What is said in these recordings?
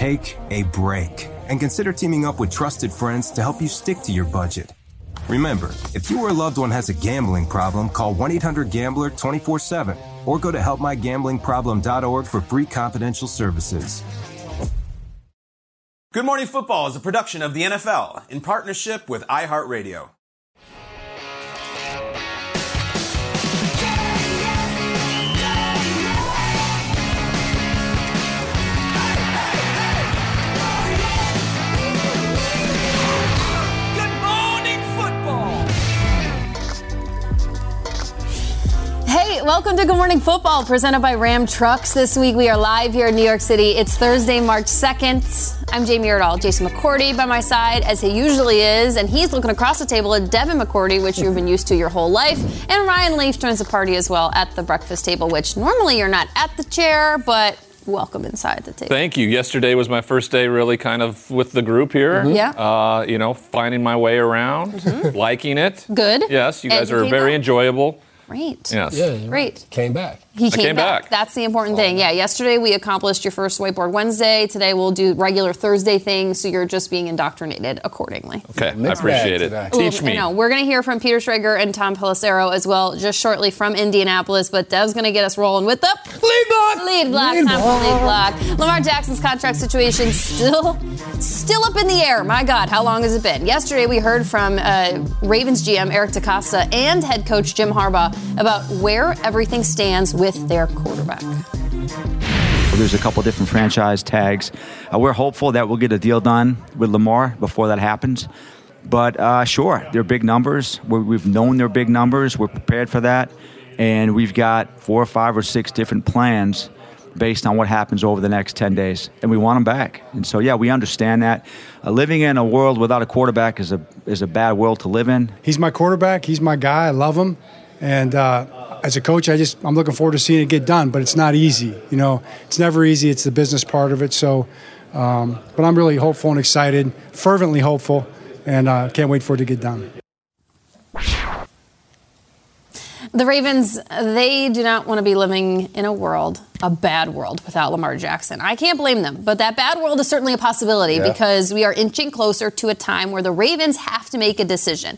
Take a break and consider teaming up with trusted friends to help you stick to your budget. Remember, if you or a loved one has a gambling problem, call 1 800 Gambler 24 7 or go to helpmygamblingproblem.org for free confidential services. Good Morning Football is a production of the NFL in partnership with iHeartRadio. Welcome to Good Morning Football, presented by Ram Trucks. This week we are live here in New York City. It's Thursday, March 2nd. I'm Jamie Erdahl. Jason McCourty by my side, as he usually is, and he's looking across the table at Devin McCourty, which you've been used to your whole life. And Ryan Leaf joins the party as well at the breakfast table, which normally you're not at the chair, but welcome inside the table. Thank you. Yesterday was my first day, really, kind of with the group here. Mhm. Yeah. Uh, you know, finding my way around, liking it. Good. Yes, you guys he are very enjoyable. Great. Yes. Great. Came back. He came, came back. back. That's the important thing. Yeah, yesterday we accomplished your first Whiteboard Wednesday. Today we'll do regular Thursday things, so you're just being indoctrinated accordingly. Okay, I appreciate it. today. Teach Ooh, me. I know. We're going to hear from Peter Schrager and Tom Pelissero as well, just shortly from Indianapolis. But Dev's going to get us rolling with the Lead block. lead block. Lead time for lead block. Lamar Jackson's contract situation still, still up in the air. My God, how long has it been? Yesterday we heard from uh, Ravens GM Eric DeCosta and head coach Jim Harbaugh about where everything stands with their quarterback. There's a couple different franchise tags. Uh, we're hopeful that we'll get a deal done with Lamar before that happens. But uh, sure, they're big numbers. We're, we've known they're big numbers. We're prepared for that. And we've got four or five or six different plans based on what happens over the next 10 days. And we want them back. And so, yeah, we understand that. Uh, living in a world without a quarterback is a, is a bad world to live in. He's my quarterback. He's my guy. I love him. And uh, as a coach, I just I'm looking forward to seeing it get done. But it's not easy. You know, it's never easy. It's the business part of it. So, um, but I'm really hopeful and excited, fervently hopeful, and uh, can't wait for it to get done. The Ravens, they do not want to be living in a world, a bad world, without Lamar Jackson. I can't blame them, but that bad world is certainly a possibility Yeah. because we are inching closer to a time where the Ravens have to make a decision.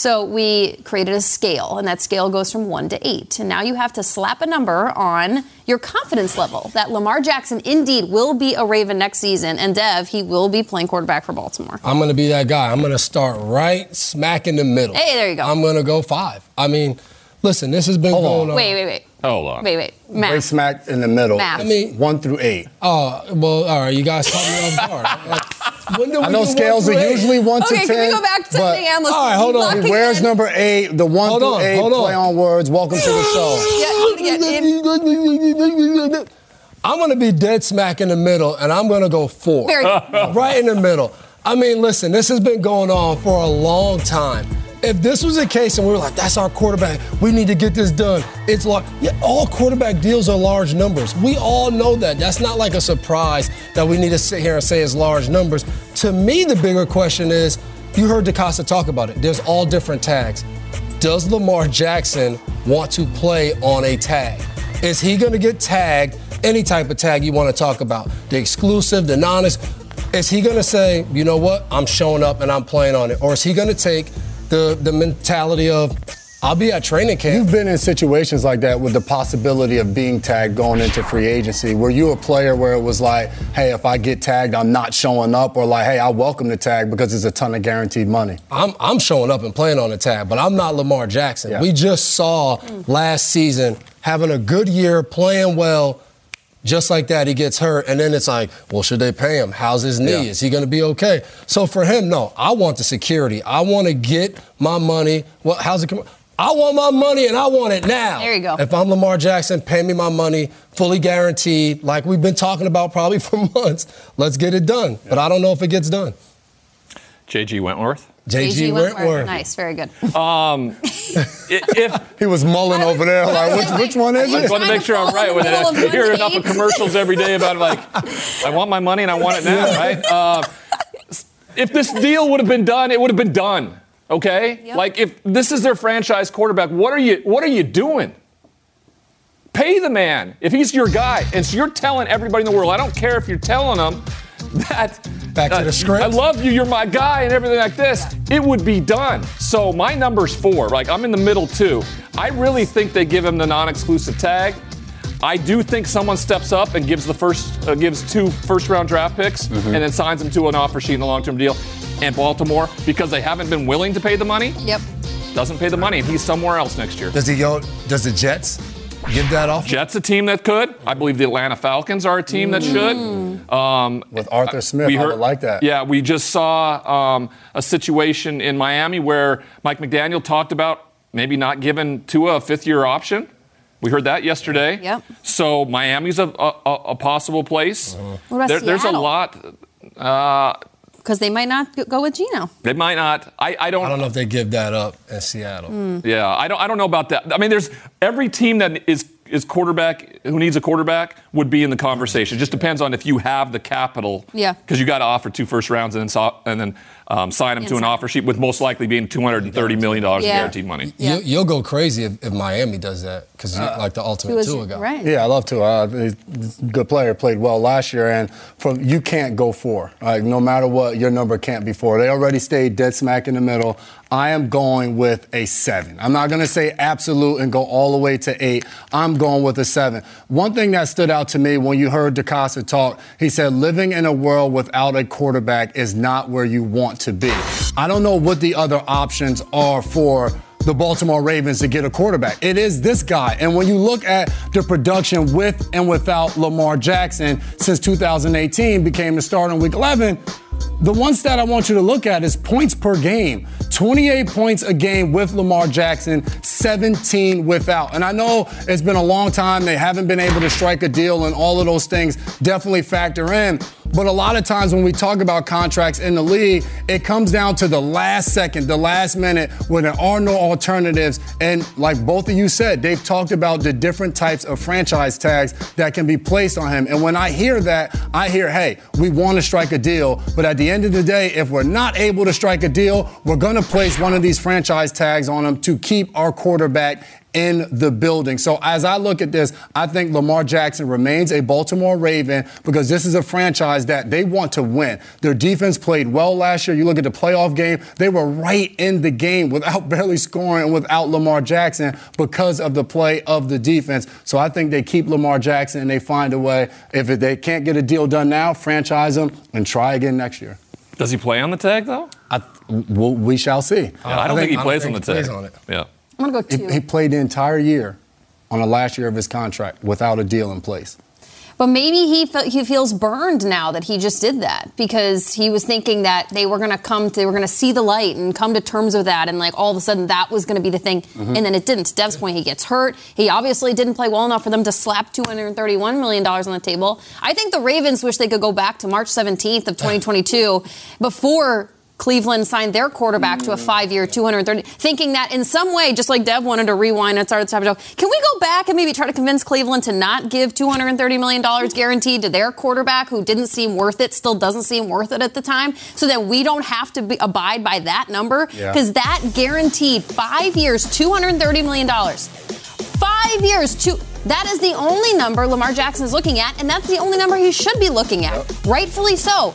So we created a scale, and that scale goes from one to eight. And now you have to slap a number on your confidence level that Lamar Jackson indeed will be a Raven next season. And Dev, he will be playing quarterback for Baltimore. I'm going to be that guy. I'm going to start right smack in the middle. Hey, there you go. I'm going to go five. I mean, listen, this has been going on. Wait, wait, wait. Hold on. Wait, wait. Right smack in the middle. Math. I mean, one through eight. Oh, well, all right. You guys caught me off guard. Like, when do we I know do scales are eight? usually one Okay, to can ten. we go back to but the analyst? All right, hold on. Lock he it wears in. number eight. The one Hold through on, eight hold on. play on words. Welcome to the show. Yeah, yeah, yeah. I'm going to be dead smack in the middle, and I'm going to go four. Very- right in the middle. I mean, listen, this has been going on for a long time. If this was the case and we were like, that's our quarterback, we need to get this done. It's like, yeah, all quarterback deals are large numbers. We all know that. That's not like a surprise that we need to sit here and say it's large numbers. To me, the bigger question is, you heard DeCosta talk about it. There's all different tags. does Lamar Jackson want to play on a tag? Is he going to get tagged? Any type of tag you want to talk about, the exclusive, the non is he going to say, you know what, I'm showing up and I'm playing on it? Or is he going to take the, the mentality of, I'll be at training camp. You've been in situations like that with the possibility of being tagged going into free agency. Were you a player where it was like, hey, if I get tagged, I'm not showing up, or like, hey, I welcome the tag because it's a ton of guaranteed money? I'm, I'm showing up and playing on the tag, but I'm not Lamar Jackson. Yeah. We just saw last season having a good year, playing well. Just like that, he gets hurt, and then it's like, well, should they pay him? How's his knee? Yeah. Is he going to be okay? So for him, no, I want the security. I want to get my money. Well, how's it come? I want my money and I want it now. There you go. If I'm Lamar Jackson, pay me my money, fully guaranteed, like we've been talking about probably for months. Let's get it done. But I don't know if it gets done. JG Wentworth. JG Wentworth. Nice, very good. Um, if He was mulling over there, like, which, which one is I it? want to make sure I'm right with it. Middle of I hear enough of commercials every day about like, I want my money and I want it now, right? Uh, if this deal would have been done, it would have been done. Okay, Yep. like if this is their franchise quarterback, what are you what are you doing? Pay the man if he's your guy, and so you're telling everybody in the world. I don't care if you're telling them that. Uh, Back to the script. I love you. You're my guy, and everything like this. It would be done. So my number's four. Like I'm in the middle too. I really think they give him the non-exclusive tag. I do think someone steps up and gives the first uh, gives two first round draft picks Mm-hmm. and then signs them to an offer sheet in a long term deal. And Baltimore, because they haven't been willing to pay the money, Yep. doesn't pay the money, and he's somewhere else next year. Does he go? Does the Jets give that off? Jets a team that could. I believe the Atlanta Falcons are a team that should. Um, With Arthur Smith, we I heard would like that. Yeah, we just saw um, a situation in Miami where Mike McDaniel talked about maybe not giving Tua a fifth-year option. We heard that yesterday. Yep. So Miami's a, a, a a possible place. What about There- there's a lot. Uh, Because they might not go- go with Geno. they might not. I, I don't. I don't know if they give that up in Seattle. Hmm. Yeah, I don't. I don't know about that. I mean, there's every team that is is quarterback who needs a quarterback would be in the conversation. It just depends on if you have the capital. Yeah. Because you got to offer two first rounds and then so, and then um, sign them to an offer sheet with most likely being 230 million dollars Yeah. in guaranteed money. Yeah. You, you'll go crazy if, if Miami does that because you're like the ultimate Tua's- Tua guy. right. Yeah, I love to. Uh, he's a good player, played well last year, and from you can't go four. Like no matter what, your number can't be four. They already stayed dead smack in the middle. I am going with a seven. I'm not going to say absolute and go all the way to eight. I'm going with a seven. One thing that stood out to me when you heard DeCosta talk, he said, living in a world without a quarterback is not where you want to be. I don't know what the other options are for the Baltimore Ravens to get a quarterback. It is this guy. And when you look at the production with and without Lamar Jackson since 2018 became the starter in week 11, the one stat I want you to look at is points per game. 28 points a game with Lamar Jackson, 17 without. And I know it's been a long time. They haven't been able to strike a deal, and all of those things definitely factor in. But a lot of times when we talk about contracts in the league, it comes down to the last second, the last minute, when there are no alternatives. And like both of you said, they've talked about the different types of franchise tags that can be placed on him. And when I hear that, I hear, hey, we want to strike a deal. But at the end of the day, if we're not able to strike a deal, we're going to place one of these franchise tags on him to keep our quarterback in the building. So as I look at this, I think Lamar Jackson remains a Baltimore Raven because this is a franchise that they want to win. Their defense played well last year. You look at the playoff game, they were right in the game without barely scoring and without Lamar Jackson because of the play of the defense. So I think they keep Lamar Jackson and they find a way. If they can't get a deal done now, franchise him and try again next year. Does he play on the tag though? I, well, we shall see. I don't think, he I don't plays think on the he tag. plays on it. Yeah. I'm going to go He, two. he played the entire year on the last year of his contract without a deal in place. But maybe he fe- he feels burned now that he just did that because he was thinking that they were going to come to, they were going to see the light and come to terms with that and like all of a sudden that was going to be the thing Mm-hmm. and then it didn't. To Dev's point, he gets hurt. He obviously didn't play well enough for them to slap 231 million dollars on the table. I think the Ravens wish they could go back to March 17th of 2022 before Cleveland signed their quarterback to a mm. five-year, 230, thinking that in some way, just like Dev wanted to rewind and start at the top of the show, can we go back and maybe try to convince Cleveland to not give 230 million dollars guaranteed to their quarterback who didn't seem worth it, still doesn't seem worth it at the time, so that we don't have to be, abide by that number Yeah. because that guaranteed five years, 230 million dollars, five years, two. That is the only number Lamar Jackson is looking at, and that's the only number he should be looking at. Rightfully so.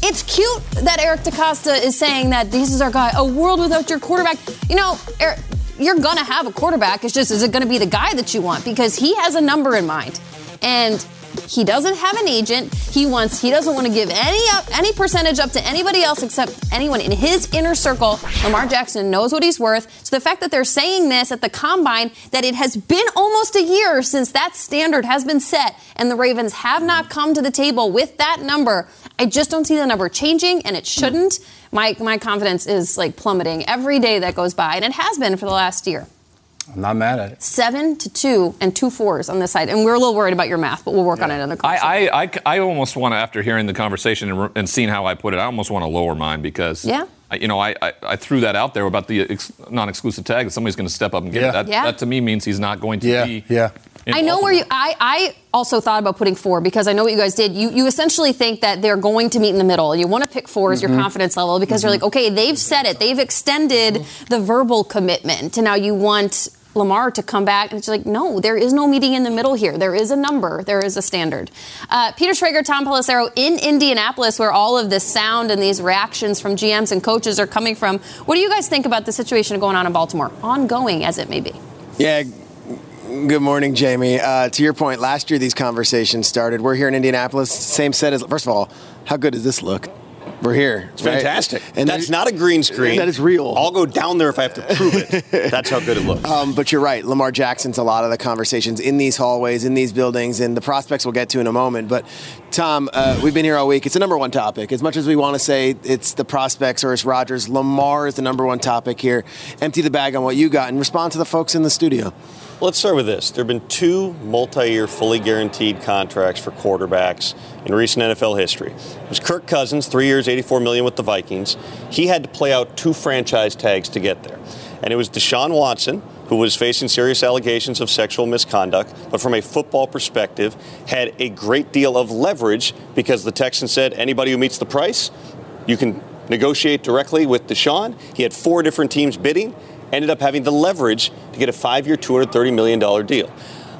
It's cute that Eric DeCosta is saying that this is our guy. A world without your quarterback. You know, Eric, you're gonna have a quarterback. It's just is it gonna be the guy that you want? Because he has a number in mind, and he doesn't have an agent. He wants. He doesn't want to give any up, any percentage up to anybody else except anyone in his inner circle. Lamar Jackson knows what he's worth. So the fact that they're saying this at the combine, that it has been almost a year since that standard has been set, and the Ravens have not come to the table with that number. I just don't see the number changing, and it shouldn't. My my confidence is like plummeting every day that goes by, and it has been for the last year. I'm not mad at it. Seven to two and two fours on this side, and we're a little worried about your math, but we'll work on it in the call. I, I, I, I almost want to, after hearing the conversation and, and seeing how I put it, I almost want to lower mine because, Yeah. I, you know, I, I, I threw that out there about the ex, non-exclusive tag that somebody's going to step up and get Yeah. it. That, Yeah. that to me means he's not going to Yeah, be. yeah. in I know Baltimore. where you. I, I also thought about putting four because I know what you guys did. You you essentially think that they're going to meet in the middle. You want to pick 4 as your Mhm. confidence level because you're like, okay, they've said it. They've extended the verbal commitment, and now you want Lamar to come back. And it's like, no, there is no meeting in the middle here. There is a number. There is a standard. Uh, Peter Schrager, Tom Pelissero in Indianapolis, where all of this sound and these reactions from GMs and coaches are coming from. What do you guys think about the situation going on in Baltimore, ongoing as it may be? Yeah. Good morning, Jamie. Uh, to your point, last year these conversations started. We're here in Indianapolis, same set as. First of all, how good does this look? We're here. It's fantastic. And that's not a green screen. That is real. I'll go down there if I have to prove it. That's how good it looks. Um, but you're right. Lamar Jackson's a lot of the conversations in these hallways, in these buildings, and the prospects we'll get to in a moment. But Tom, uh, we've been here all week. It's the number one topic. As much as we want to say it's the prospects or it's Rodgers, Lamar is the number one topic here. Empty the bag on what you got and respond to the folks in the studio. Let's start with this. There have been two multi-year, fully guaranteed contracts for quarterbacks in recent NFL history. It was Kirk Cousins, three years, 84 million with the Vikings. He had to play out two franchise tags to get there, and it was Deshaun Watson, who was facing serious allegations of sexual misconduct, but from a football perspective, had a great deal of leverage because the Texans said anybody who meets the price, you can negotiate directly with Deshaun. He had four different teams bidding, ended up having the leverage to get a five year, $230 million deal.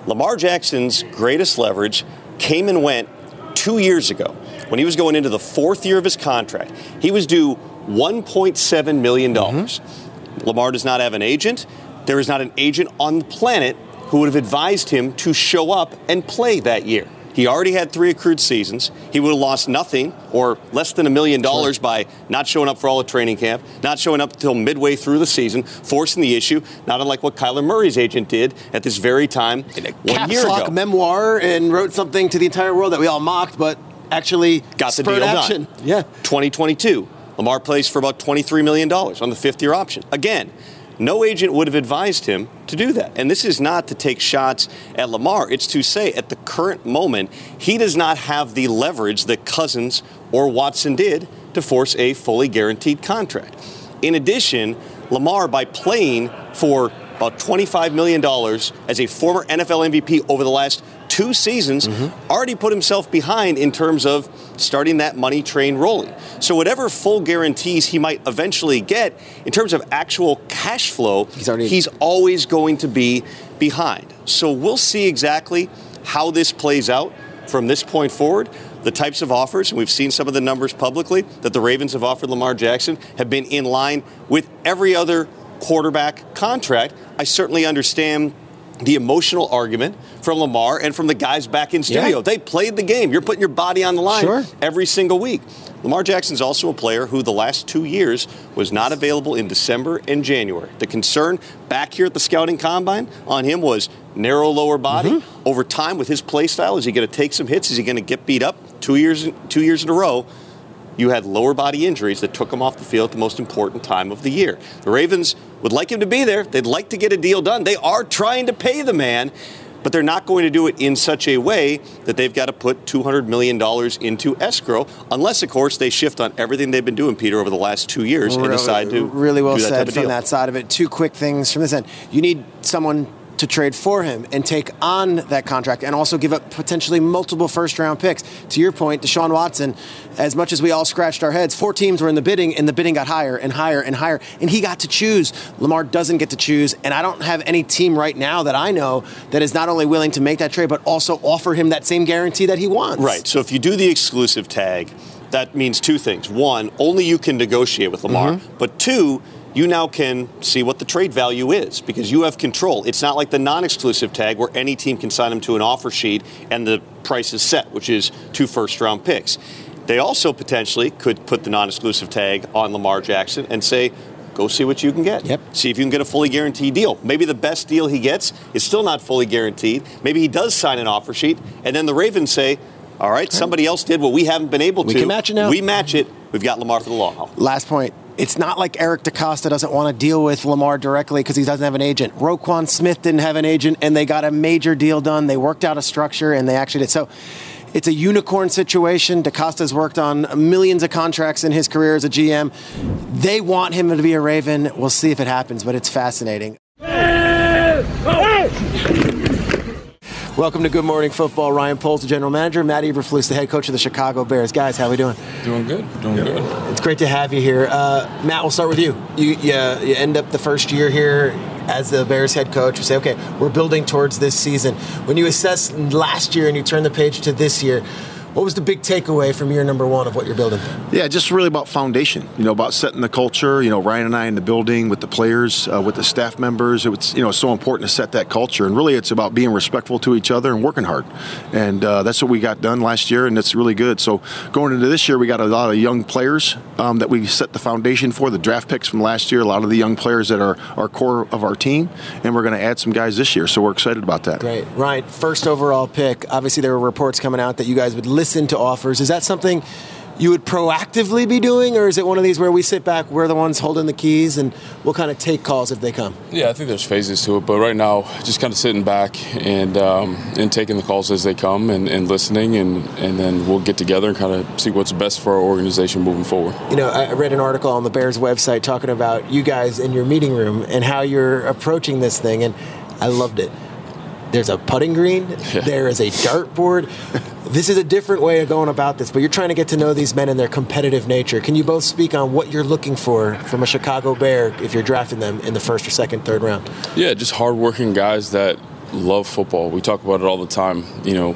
Lamar Jackson's greatest leverage came and went two years ago when he was going into the fourth year of his contract. He was due $1.7 million. Mm-hmm. Lamar does not have an agent. There is not an agent on the planet who would have advised him to show up and play that year. He already had three accrued seasons. He would have lost nothing or less than a million dollars by not showing up for all of training camp, not showing up until midway through the season, forcing the issue, not unlike what Kyler Murray's agent did at this very time one year ago. memoir and wrote something to the entire world that we all mocked, but actually got the deal action. done. Yeah. 2022. Lamar plays for about $23 million on the fifth year option. Again, no agent would have advised him to do that. And this is not to take shots at Lamar. It's to say at the current moment, he does not have the leverage that Cousins or Watson did to force a fully guaranteed contract. In addition, Lamar, by playing for about $25 million as a former NFL MVP over the last two seasons, mm-hmm. already put himself behind in terms of starting that money train rolling. So, whatever full guarantees he might eventually get, in terms of actual cash flow, he's, always going to be behind. So, we'll see exactly how this plays out from this point forward. The types of offers, and we've seen some of the numbers publicly that the Ravens have offered Lamar Jackson, have been in line with every other quarterback contract. I certainly understand the emotional argument from Lamar and from the guys back in studio. Yeah. They played the game. You're putting your body on the line Sure. every single week. Lamar Jackson's also a player who the last two years was not available in December and January. The concern back here at the scouting combine on him was narrow lower body. Mm-hmm. Over time with his play style, is he going to take some hits? Is he going to get beat up two years two years in a row? you had lower body injuries that took him off the field at the most important time of the year. The Ravens would like him to be there. They'd like to get a deal done. They are trying to pay the man. But they're not going to do it in such a way that they've got to put $200 million into escrow, unless, of course, they shift on everything they've been doing, Peter, over the last two years and decide to really well that said of from deal. that side of it. Two quick things from this end. You need someone to trade for him and take on that contract and also give up potentially multiple first round picks. To your point, Deshaun Watson, as much as we all scratched our heads, four teams were in the bidding and the bidding got higher and higher and higher and he got to choose. Lamar doesn't get to choose and I don't have any team right now that I know that is not only willing to make that trade but also offer him that same guarantee that he wants. Right. So if you do the exclusive tag, that means two things. One, only you can negotiate with Lamar. Mm-hmm. But two, you now can see what the trade value is because you have control. It's not like the non exclusive tag where any team can sign him to an offer sheet and the price is set, which is two first round picks. They also potentially could put the non exclusive tag on Lamar Jackson and say, go see what you can get. Yep. See if you can get a fully guaranteed deal. Maybe the best deal he gets is still not fully guaranteed. Maybe he does sign an offer sheet, and then the Ravens say, all right, somebody else did what we haven't been able We to. can match it now. We match it. We've got Lamar for the long haul. Last point. It's not like Eric DeCosta doesn't want to deal with Lamar directly because he doesn't have an agent. Roquan Smith didn't have an agent, and they got a major deal done. They worked out a structure, and they actually did. So it's a unicorn situation. DeCosta's worked on millions of contracts in his career as a GM. They want him to be a Raven. We'll see if it happens, but it's fascinating. Welcome to Good Morning Football. Ryan Poles, the general manager. Matt Eberflus, the head coach of the Chicago Bears. Guys, how are we doing? Doing good. Doing good. It's great to have you here. Uh, Matt, we'll start with you. You, you. you end up the first year here as the Bears head coach. We say, okay, we're building towards this season. When you assess last year and you turn the page to this year, what was the big takeaway from year number one of what you're building? Yeah, just really about foundation. You know, about setting the culture. You know, Ryan and I in the building with the players, uh, with the staff members. It's you know so important to set that culture, and really it's about being respectful to each other and working hard. And uh, that's what we got done last year, and it's really good. So going into this year, we got a lot of young players um, that we set the foundation for. The draft picks from last year, a lot of the young players that are our core of our team, and we're going to add some guys this year. So we're excited about that. Great. Ryan, first overall pick. Obviously, there were reports coming out that you guys would listen to offers. Is that something you would proactively be doing, or is it one of these where we sit back, we're the ones holding the keys, and we'll kind of take calls if they come? Yeah, I think there's phases to it, but right now, just kind of sitting back and um, and taking the calls as they come and, and listening, and, and then we'll get together and kind of see what's best for our organization moving forward. You know, I I read an article on the Bears website talking about you guys in your meeting room and how you're approaching this thing, and I loved it. There's a putting green, there is a dartboard. This is a different way of going about this, but you're trying to get to know these men and their competitive nature. Can you both speak on what you're looking for from a Chicago Bear if you're drafting them in the first or second, third round? Yeah, just hardworking guys that love football. We talk about it all the time. You know,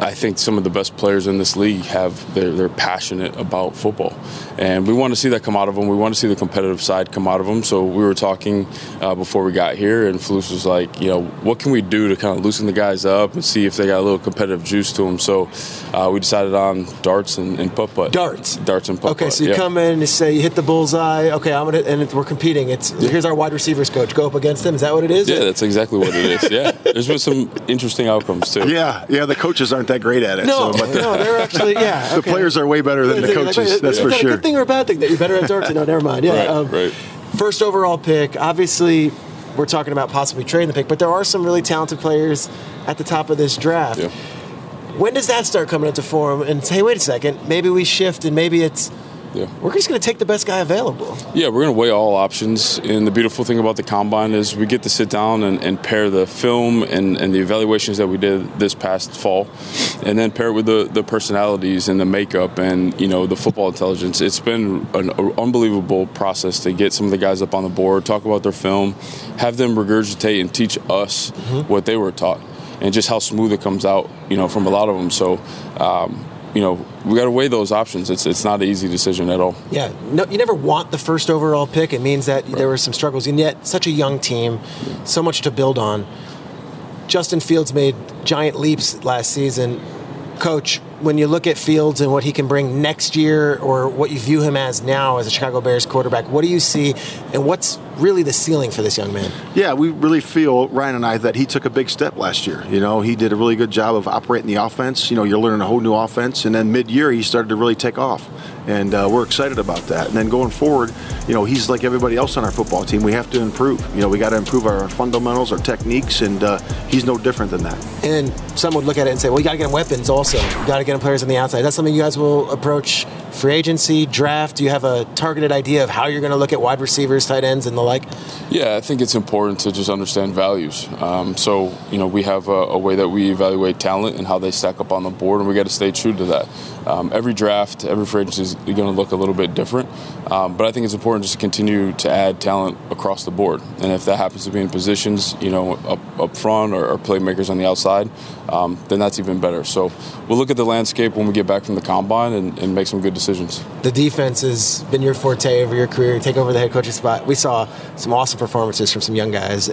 I think some of the best players in this league have they're, they're passionate about football, and we want to see that come out of them. We want to see the competitive side come out of them. So we were talking uh, before we got here, and Flus was like, you know, what can we do to kind of loosen the guys up and see if they got a little competitive juice to them? So uh, we decided on darts and, and putt putt. Darts. darts and putt Okay, putt. Okay, so you yeah. come in and say you hit the bullseye. Okay, I'm gonna, and we're competing. It's here's our wide receivers coach. Go up against him. Is that what it is? Yeah, that's exactly what it is. Yeah, there's been some interesting outcomes too. Yeah, yeah. The coaches aren't that great at it. No, so, but the, no, they're actually yeah. the players are way better than the Is that- coaches. That's is for that sure. a good thing or a bad thing that you're better at darts? no, never mind. Yeah. Right, um, right. First overall pick. Obviously, we're talking about possibly trading the pick, but there are some really talented players at the top of this draft. Yeah. When does that start coming into form? And say, wait a second, maybe we shift, and maybe it's Yeah. we're just going to take the best guy available. Yeah, we're going to weigh all options. And the beautiful thing about the combine is we get to sit down and, and pair the film and, and the evaluations that we did this past fall, and then pair it with the, the personalities and the makeup and you know the football intelligence. It's been an unbelievable process to get some of the guys up on the board, talk about their film, have them regurgitate and teach us what they were taught, and just how smooth it comes out. You know, from a lot of them. So. Um, you know, we got to weigh those options. It's it's not an easy decision at all. Yeah, no, you never want the first overall pick. It means that there were some struggles, and yet such a young team, so much to build on. Justin Fields made giant leaps last season. Coach, when you look at Fields and what he can bring next year, or what you view him as now as a Chicago Bears quarterback, what do you see, and what's really the ceiling for this young man? Yeah, we really feel Ryan and I that he took a big step last year. You know, he did a really good job of operating the offense. You know, you're learning a whole new offense, and then mid-year he started to really take off, and uh, we're excited about that. And then going forward, you know, he's like everybody else on our football team. We have to improve. You know, we got to improve our fundamentals, our techniques, and uh, he's no different than that. And some would look at it and say, well, you got to get him weapons also. You got to get him players on the outside. That's something you guys will approach free agency, draft. Do you have a targeted idea of how you're going to look at wide receivers, tight ends, and the like? Yeah, I think it's important to just understand values. Um, so, you know, we have a, a, way that we evaluate talent and how they stack up on the board, and we got to stay true to that. Um, every draft, every free agency is going to look a little bit different, um, but I think it's important just to continue to add talent across the board. And if that happens to be in positions, you know, up, up front or, or playmakers on the outside, um, then that's even better. So we'll look at the landscape when we get back from the combine and, and make some good decisions. The defense has been your forte over your career. Take over the head coaching spot. We saw some awesome performances from some young guys.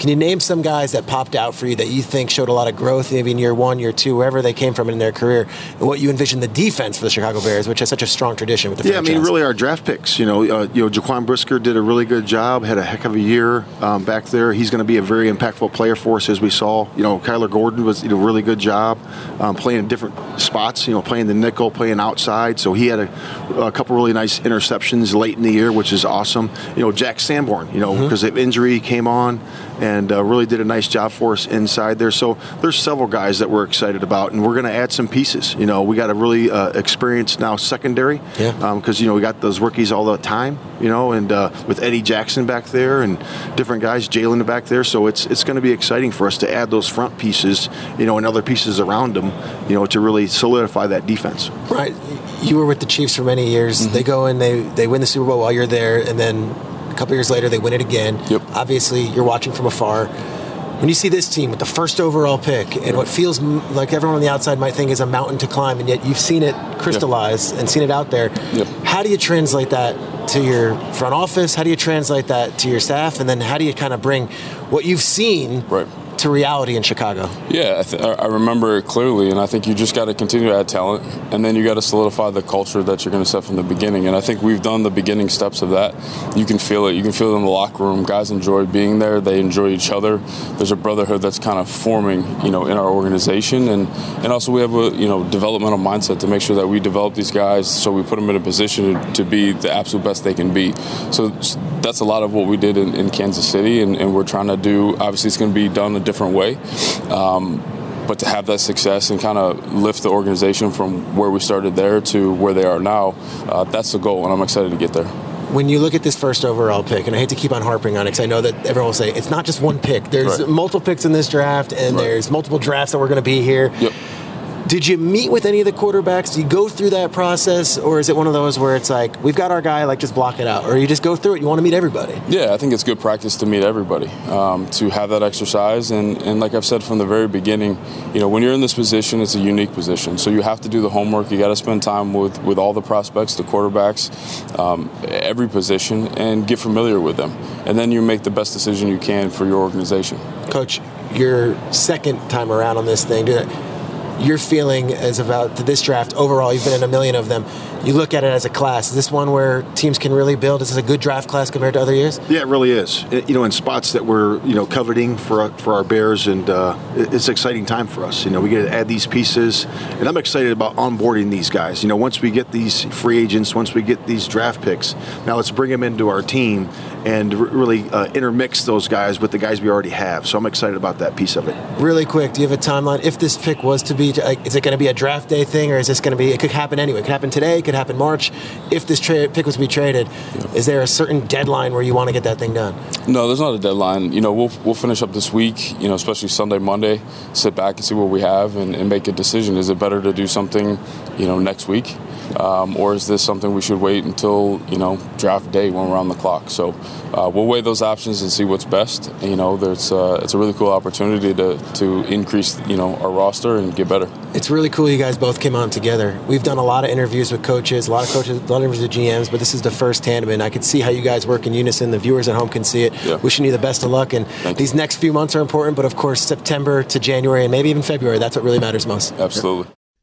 Can you name some guys that popped out for you that you think showed a lot of growth, maybe in year one, year two, wherever they came from in their career, and what you envision the defense for the Chicago Bears, which has such a strong tradition with the yeah, franchise? I mean, really, our draft picks. You know, uh, you know, Jaquan Brisker did a really good job, had a heck of a year um, back there. He's going to be a very impactful player for us, as we saw. You know, Kyler Gordon was did a really good job um, playing in different spots. You know, playing the nickel, playing outside. So he had a, a, couple really nice interceptions late in the year, which is awesome. You know, Jack Sanborn. You know, because mm-hmm. of injury came on and uh, really did a nice job for us inside there. So there's several guys that we're excited about, and we're going to add some pieces. You know, we got a really uh, experienced now secondary, yeah, because um, you know we got those rookies all the time. You know, and uh, with Eddie Jackson back there and different guys, Jaylon back there. So it's it's going to be exciting for us to add those front pieces, you know, and other pieces around them, you know, to really solidify that defense. Right. You were with the Chiefs for many years. Mm-hmm. They go and they they win the Super Bowl while you're there, and then a couple years later, they win it again. Yep. Obviously, you're watching from afar. When you see this team with the first overall pick and what feels like everyone on the outside might think is a mountain to climb, and yet you've seen it crystallize and seen it out there, how do you translate that to your front office? How do you translate that to your staff? And then how do you kind of bring what you've seen right to reality in Chicago? Yeah, I, th- I remember it clearly, and I think you just got to continue to add talent, and then you got to solidify the culture that you're going to set from the beginning. And I think we've done the beginning steps of that. You can feel it. You can feel it in the locker room. Guys enjoy being there. They enjoy each other. There's a brotherhood that's kind of forming, you know, in our organization, and and also we have a you know developmental mindset to make sure that we develop these guys so we put them in a position to be the absolute best they can be. So that's a lot of what we did in, in Kansas City, and, and, we're trying to do. Obviously, it's going to be done a different way. Um, but to have that success and kind of lift the organization from where we started there to where they are now, uh, that's the goal, and I'm excited to get there when you look at this first overall pick, and I hate to keep on harping on it because I know that everyone will say it's not just one pick. There's right. multiple picks in this draft, and right. there's multiple drafts that we're going to be here. Yep. Did you meet with any of the quarterbacks? Do you go through that process, or is it one of those where it's like we've got our guy, like just block it out, or you just go through it? You want to meet everybody? Yeah, I think it's good practice to meet everybody, um, to have that exercise, and, and like I've said from the very beginning, you know, when you're in this position, it's a unique position, so you have to do the homework. You got to spend time with with all the prospects, the quarterbacks, um, every position, and get familiar with them, and then you make the best decision you can for your organization. Coach, your second time around on this thing your feeling is about this draft overall. You've been in a million of them. You look at it as a class. Is this one where teams can really build? Is this a good draft class compared to other years? Yeah, it really is. It, you know, in spots that we're you know coveting for for our Bears, and uh, it's an exciting time for us. You know, we get to add these pieces, and I'm excited about onboarding these guys. You know, once we get these free agents, once we get these draft picks, now let's bring them into our team and really uh, intermix those guys with the guys we already have. So I'm excited about that piece of it. Really quick, do you have a timeline? If this pick was to be, Uh, is it going to be a draft day thing, or is this going to be? It could happen anyway. It could happen today. It could happen March. If this tra- pick was to be traded, yeah. is there a certain deadline where you want to get that thing done? No, there's not a deadline. You know, we'll we'll finish up this week. You know, especially Sunday, Monday. Sit back and see what we have and, and make a decision. Is it better to do something, you know, next week? Um, or is this something we should wait until you know draft day when we're on the clock? So uh, we'll weigh those options and see what's best. You know, there's uh, it's a really cool opportunity to to increase you know our roster and get better. It's really cool you guys both came on together. We've done a lot of interviews with coaches, a lot of coaches, a lot of interviews with GMs, but this is the first tandem, and I can see how you guys work in unison. The viewers at home can see it. Yeah. Wishing you the best of luck, and Thank these you. next few months are important, but of course September to January and maybe even February, that's what really matters most. Absolutely.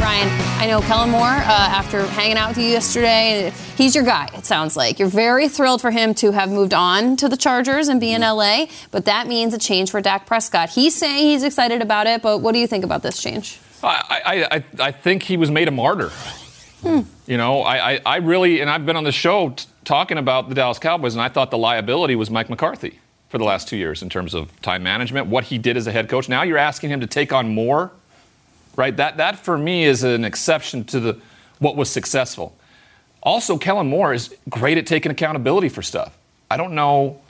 Brian, I know Kellen Moore, uh, after hanging out with you yesterday, he's your guy, it sounds like. You're very thrilled for him to have moved on to the Chargers and be in LA, but that means a change for Dak Prescott. He's saying he's excited about it, but what do you think about this change? I, I, I, I think he was made a martyr. Hmm. You know, I, I, I really, and I've been on the show t- talking about the Dallas Cowboys, and I thought the liability was Mike McCarthy for the last two years in terms of time management, what he did as a head coach. Now you're asking him to take on more, right? That, that for me is an exception to the what was successful. Also, Kellen Moore is great at taking accountability for stuff. I don't know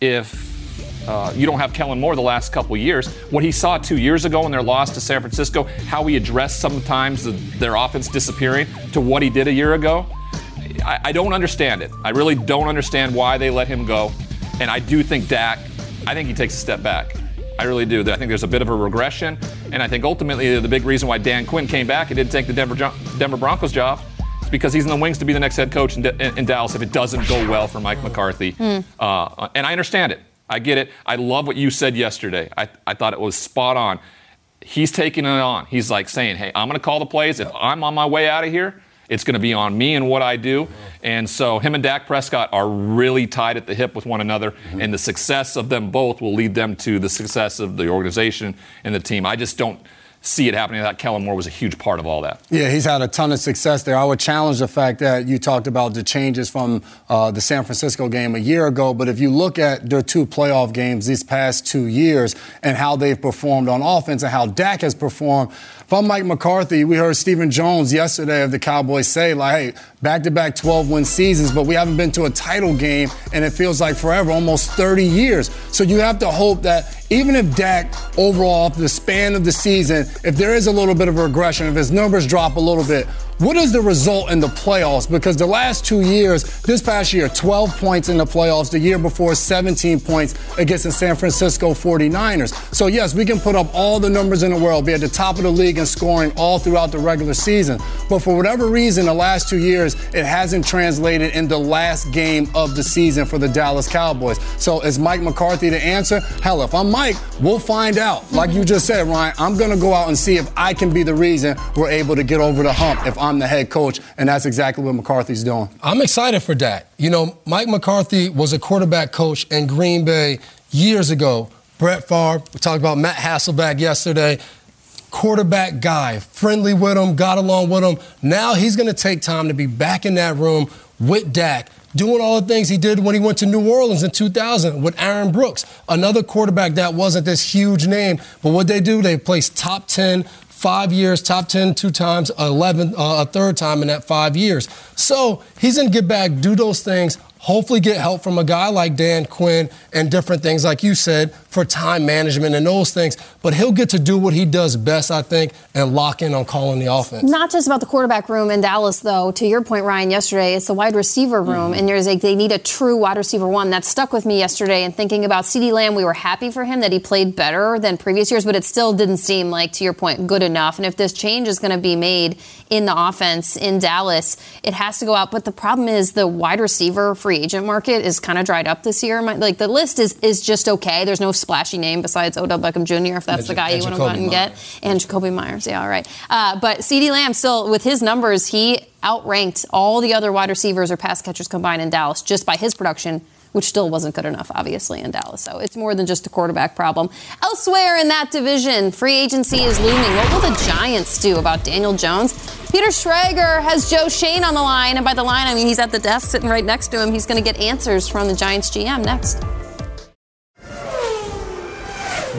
if uh, you don't have Kellen Moore the last couple years. What he saw two years ago in their loss to San Francisco, how he addressed sometimes the, their offense disappearing to what he did a year ago, I, I don't understand it. I really don't understand why they let him go. And I do think Dak, I think he takes a step back. I really do. I think there's a bit of a regression. And I think ultimately the big reason why Dan Quinn came back and didn't take the Denver, Denver Broncos job is because he's in the wings to be the next head coach in, in Dallas if it doesn't go well for Mike McCarthy. Mm. Uh, and I understand it. I get it. I love what you said yesterday. I, I thought it was spot on. He's taking it on. He's like saying, hey, I'm going to call the plays. If I'm on my way out of here, it's going to be on me and what I do. And so him and Dak Prescott are really tied at the hip with one another. Mm-hmm. And the success of them both will lead them to the success of the organization and the team. I just don't see it happening. That Kellen Moore was a huge part of all that. Yeah, he's had a ton of success there. I would challenge the fact that you talked about the changes from uh, the San Francisco game a year ago, but if you look at their two playoff games these past two years and how they've performed on offense and how Dak has performed, from Mike McCarthy, we heard Stephen Jones yesterday of the Cowboys say, like, hey, back to back 12 win seasons, but we haven't been to a title game, and it feels like forever, almost 30 years. So you have to hope that even if Dak, overall, the span of the season, if there is a little bit of regression, if his numbers drop a little bit, what is the result in the playoffs? Because the last two years, this past year, 12 points in the playoffs. The year before, 17 points against the San Francisco 49ers. So, yes, we can put up all the numbers in the world, be at the top of the league in scoring all throughout the regular season. But for whatever reason, the last two years, it hasn't translated in the last game of the season for the Dallas Cowboys. So, is Mike McCarthy the answer? Hell, if I'm Mike, we'll find out. Like you just said, Ryan, I'm going to go out and see if I can be the reason we're able to get over the hump if I'm the head coach. And that's exactly what McCarthy's doing. I'm excited for that. You know, Mike McCarthy was a quarterback coach in Green Bay years ago. Brett Favre, we talked about Matt Hasselbeck yesterday. Quarterback guy, friendly with him, got along with him. Now he's going to take time to be back in that room with Dak, doing all the things he did when he went to New Orleans in 2000 with Aaron Brooks, another quarterback that wasn't this huge name. But what they do, they place top 10 five years, top 10 two times, 11 uh, a third time in that five years. So he's going to get back, do those things, hopefully get help from a guy like Dan Quinn and different things, like you said, for time management and those things. But he'll get to do what he does best, I think, and lock in on calling the offense. Not just about the quarterback room in Dallas, though. To your point, Ryan, yesterday, it's the wide receiver room, Mm-hmm. and there's a, they need a true wide receiver one. That stuck with me yesterday. And thinking about CeeDee Lamb, we were happy for him that he played better than previous years, but it still didn't seem like, to your point, good enough. And if this change is going to be made in the offense in Dallas, it has to go out. But the problem is the wide receiver free agent market is kind of dried up this year. My- Like the list is is just okay. There's no splashy name besides Odell Beckham Jr. If that's And the guy you want to go out and get, and Jakobi Meyers. Yeah, all right. Uh, but CeeDee Lamb still with his numbers, he outranked all the other wide receivers or pass catchers combined in Dallas just by his production. Which still wasn't good enough, obviously, in Dallas. So it's more than just a quarterback problem. Elsewhere in that division, free agency is looming. What will the Giants do about Daniel Jones? Peter Schrager has Joe Schoen on the line. And by the line, I mean he's at the desk sitting right next to him. He's going to get answers from the Giants GM next.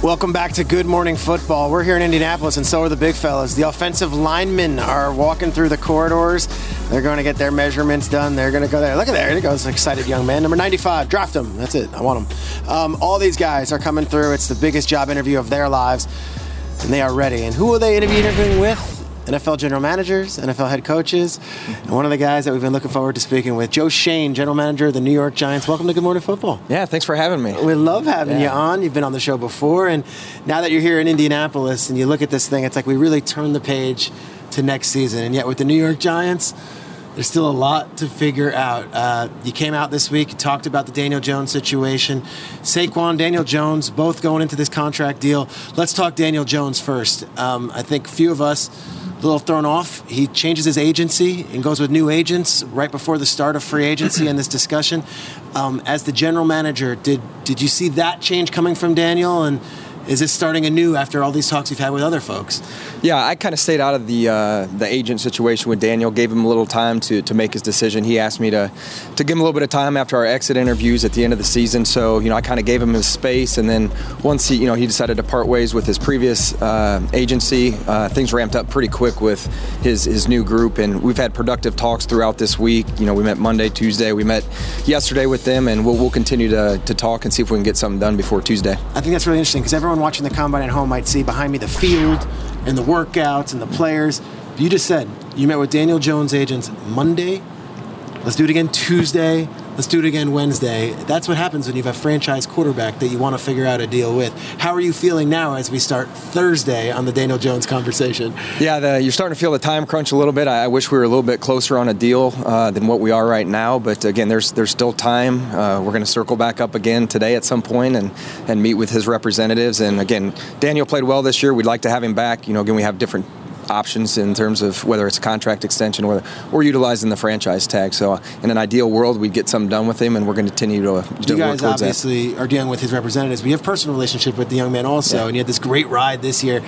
Welcome back to Good Morning Football. We're here in Indianapolis, and so are the big fellas. The offensive linemen are walking through the corridors. They're going to get their measurements done. They're going to go there. Look at there. There he goes. Excited young man. Number 95. Draft him. That's it. I want him. Um, all these guys are coming through. It's the biggest job interview of their lives. and they are ready. And who will they interviewing with? NFL general managers, NFL head coaches, and one of the guys that we've been looking forward to speaking with, Joe Schoen, general manager of the New York Giants. Welcome to Good Morning Football. Yeah, thanks for having me. We love having Yeah. you on. You've been on the show before, and now that you're here in Indianapolis and you look at this thing, it's like we really turn the page to next season. And yet, with the New York Giants, there's still a lot to figure out. Uh, you came out this week, talked about the Daniel Jones situation. Saquon, Daniel Jones, both going into this contract deal. Let's talk Daniel Jones first. Um, I think few of us a little thrown off. He changes his agency and goes with new agents right before the start of free agency and this discussion. Um, as the general manager, did did you see that change coming from Daniel? And is this starting anew after all these talks you've had with other folks? Yeah, I kind of stayed out of the uh, the agent situation with Daniel. Gave him a little time to, to make his decision. He asked me to to give him a little bit of time after our exit interviews at the end of the season. So you know, I kind of gave him his space, and then once he you know he decided to part ways with his previous uh, agency, uh, things ramped up pretty quick with his his new group, and we've had productive talks throughout this week. You know, we met Monday, Tuesday, we met yesterday with them, and we'll, we'll continue to, to talk and see if we can get something done before Tuesday. I think that's really interesting because everyone watching the combine at home might see behind me the field and the workouts and the players. You just said you met with Daniel Jones agents Monday. Let's do it again Tuesday. Let's do it again Wednesday. That's what happens when you have a franchise quarterback that you want to figure out a deal with. How are you feeling now as we start Thursday on the Daniel Jones conversation? Yeah, the, you're starting to feel the time crunch a little bit. I, I wish we were a little bit closer on a deal uh, than what we are right now. But again, there's there's still time. Uh, we're going to circle back up again today at some point and and meet with his representatives. And again, Daniel played well this year. We'd like to have him back. You know, again, we have different options in terms of whether it's a contract extension or or utilizing the franchise tag. So uh, in an ideal world, we'd get something done with him, and we're going to continue to, to You work guys towards that. obviously are dealing with his representatives. We have personal relationship with the young man also, Yeah. and you had this great ride this year.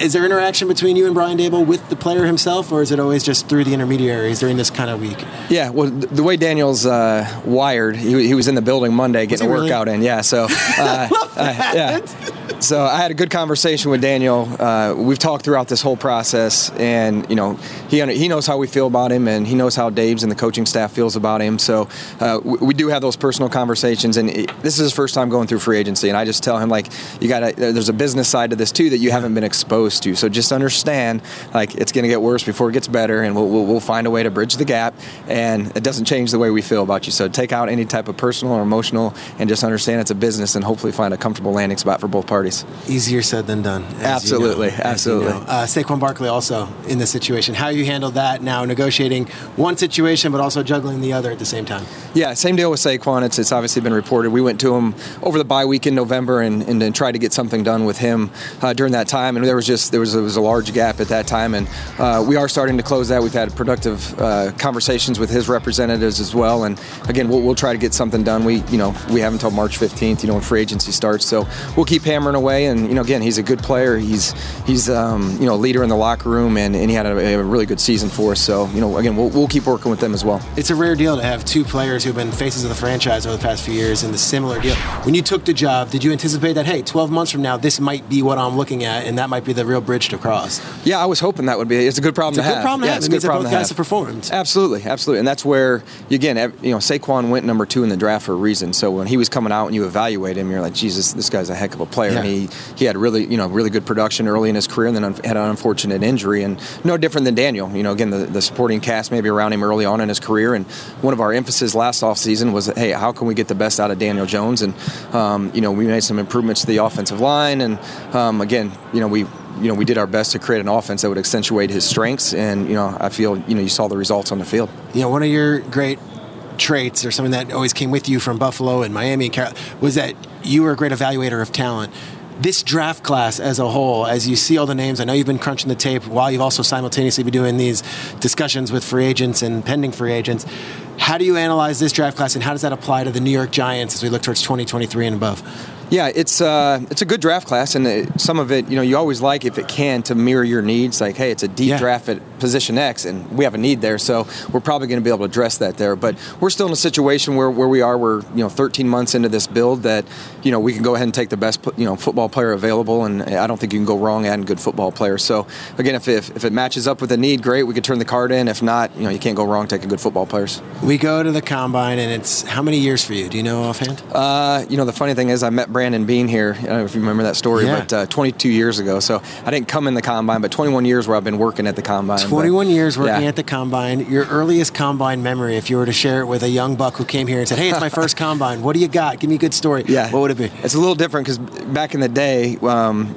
Is there interaction between you and Brian Daboll with the player himself, or is it always just through the intermediaries during this kind of week? Yeah, well, the way Daniel's uh, wired, he, he was in the building Monday getting a really? workout in. Yeah, so uh, uh, yeah, so I had a good conversation with Daniel. Uh, we've talked throughout this whole process, and you know, he he knows how we feel about him, and he knows how Dave's and the coaching staff feels about him. So uh, we, we do have those personal conversations, and it, this is his first time going through free agency, and I just tell him like, you got. There's a business side to this too that you haven't been exposed to. So just understand, like, it's going to get worse before it gets better, and we'll, we'll we'll find a way to bridge the gap, and it doesn't change the way we feel about you. So take out any type of personal or emotional, and just understand it's a business, and hopefully find a comfortable landing spot for both parties. Easier said than done. as you Absolutely, know, as you absolutely. know. Uh, Saquon Barkley also in this situation. How you handled that now, negotiating one situation but also juggling the other at the same time. Yeah, same deal with Saquon. It's, it's obviously been reported. We went to him over the bye week in November and, and, then tried to get something done with him uh, during that time. And there was just there was, there was a large gap at that time, and uh, we are starting to close that. We've had productive uh, conversations with his representatives as well. And again, we'll, we'll try to get something done. We you know we have until March 15th. You know when free agency starts, so we'll keep hammering away. And you know again, he's a good player. He's he's um, you know a leader in the locker room, and, and he had a, a really good season for us. So you know again, we'll, we'll keep working with them as well. It's a rare deal to have two players who've been faces of the franchise over the past few years in the similar deal. When you took the job, did you anticipate that, hey, 12 months from now, this might be what I'm looking at, and that might be the real bridge to cross? Yeah, I was hoping that would be. It's a good problem It's a to good have. problem to yeah, have. It's It a good that problem both to guys have. have performed. Absolutely, absolutely, and that's where again, you know, Saquon went number two in the draft for a reason. So when he was coming out and you evaluate him, you're like, Jesus, this guy's a heck of a player. And Yeah. he he had really you know really good production early in his career, and then un- had an unfortunate injury, and no different than Daniel. You know, again, the, the supporting cast maybe around him early on in his career, and one of our emphasis last offseason was, hey, how can we get the best out of Daniel Jones? And um, you know, we made some improvements to the offensive line, and um, again, you know, we you know we did our best to create an offense that would accentuate his strengths, and you know, I feel you know you saw the results on the field. You know, one of your great traits or something that always came with you from Buffalo and Miami and Carol was that you were a great evaluator of talent. This draft class as a whole, as you see all the names, I know you've been crunching the tape while you've also simultaneously been doing these discussions with free agents and pending free agents. How do you analyze this draft class and how does that apply to the New York Giants as we look towards 2023 and above? Yeah, it's uh, it's a good draft class, and it, some of it, you know, you always like if it can to mirror your needs. Like, hey, it's a deep draft at position X, and we have a need there, so we're probably going to be able to address that there. But we're still in a situation where, where we are. We're you know 13 months into this build that you know we can go ahead and take the best you know football player available, and I don't think you can go wrong adding good football players. So again, if if, if it matches up with a need, great, we could turn the card in. If not, you know, you can't go wrong taking good football players. We go to the combine and it's how many years for you? Do you know offhand? Uh, you know, the funny thing is, I met Brandon. Brandon Beane here. I don't know if you remember that story, Yeah. but uh, 22 years ago. So I didn't come in the combine, but 21 years where I've been working at the combine. but- 21 years working yeah. at the combine. Your earliest combine memory, if you were to share it with a young buck who came here and said, "Hey, it's my first combine. What do you got? Give me a good story." Yeah. What would it be? It's a little different because back in the day, um,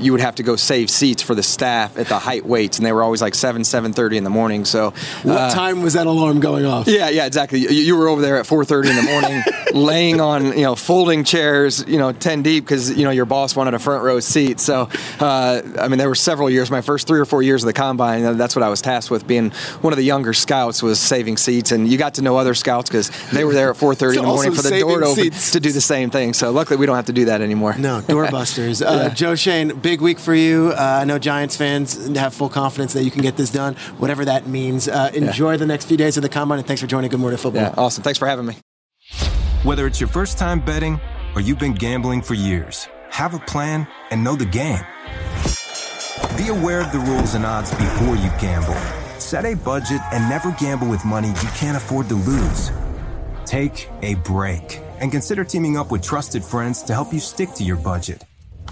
you would have to go save seats for the staff at the height weights, and they were always like seven, seven thirty in the morning. So, What uh, time was that alarm going off? Yeah, yeah, exactly. You, you were over there at four thirty in the morning, laying on you know folding chairs, you know, ten deep because you know your boss wanted a front row seat. So, uh, I mean, there were several years. My first three or four years of the combine, uh, that's what I was tasked with. Being one of the younger scouts was saving seats, and you got to know other scouts because they were there at four thirty in the morning for the door to open to do the same thing. So, luckily, we don't have to do that anymore. No, doorbusters. Uh, Yeah. Joe Shane, big week for you. Uh, I know Giants fans have full confidence that you can get this done, whatever that means. Uh, enjoy the next few days of the combine, and thanks for joining Good Morning Football. Yeah, awesome. Thanks for having me. Whether it's your first time betting or you've been gambling for years, have a plan and know the game. Be aware of the rules and odds before you gamble. Set a budget and never gamble with money you can't afford to lose. Take a break and consider teaming up with trusted friends to help you stick to your budget.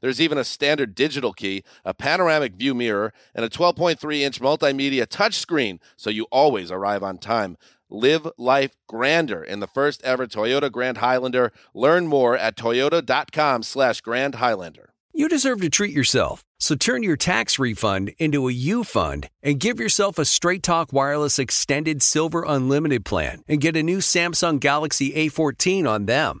There's even a standard digital key, a panoramic view mirror, and a 12.3 inch multimedia touchscreen, so you always arrive on time. Live life grander in the first ever Toyota Grand Highlander. Learn more at toyota.com slash Grand Highlander. You deserve to treat yourself. So turn your tax refund into a U fund and give yourself a Straight Talk Wireless Extended Silver Unlimited plan and get a new Samsung Galaxy A14 on them.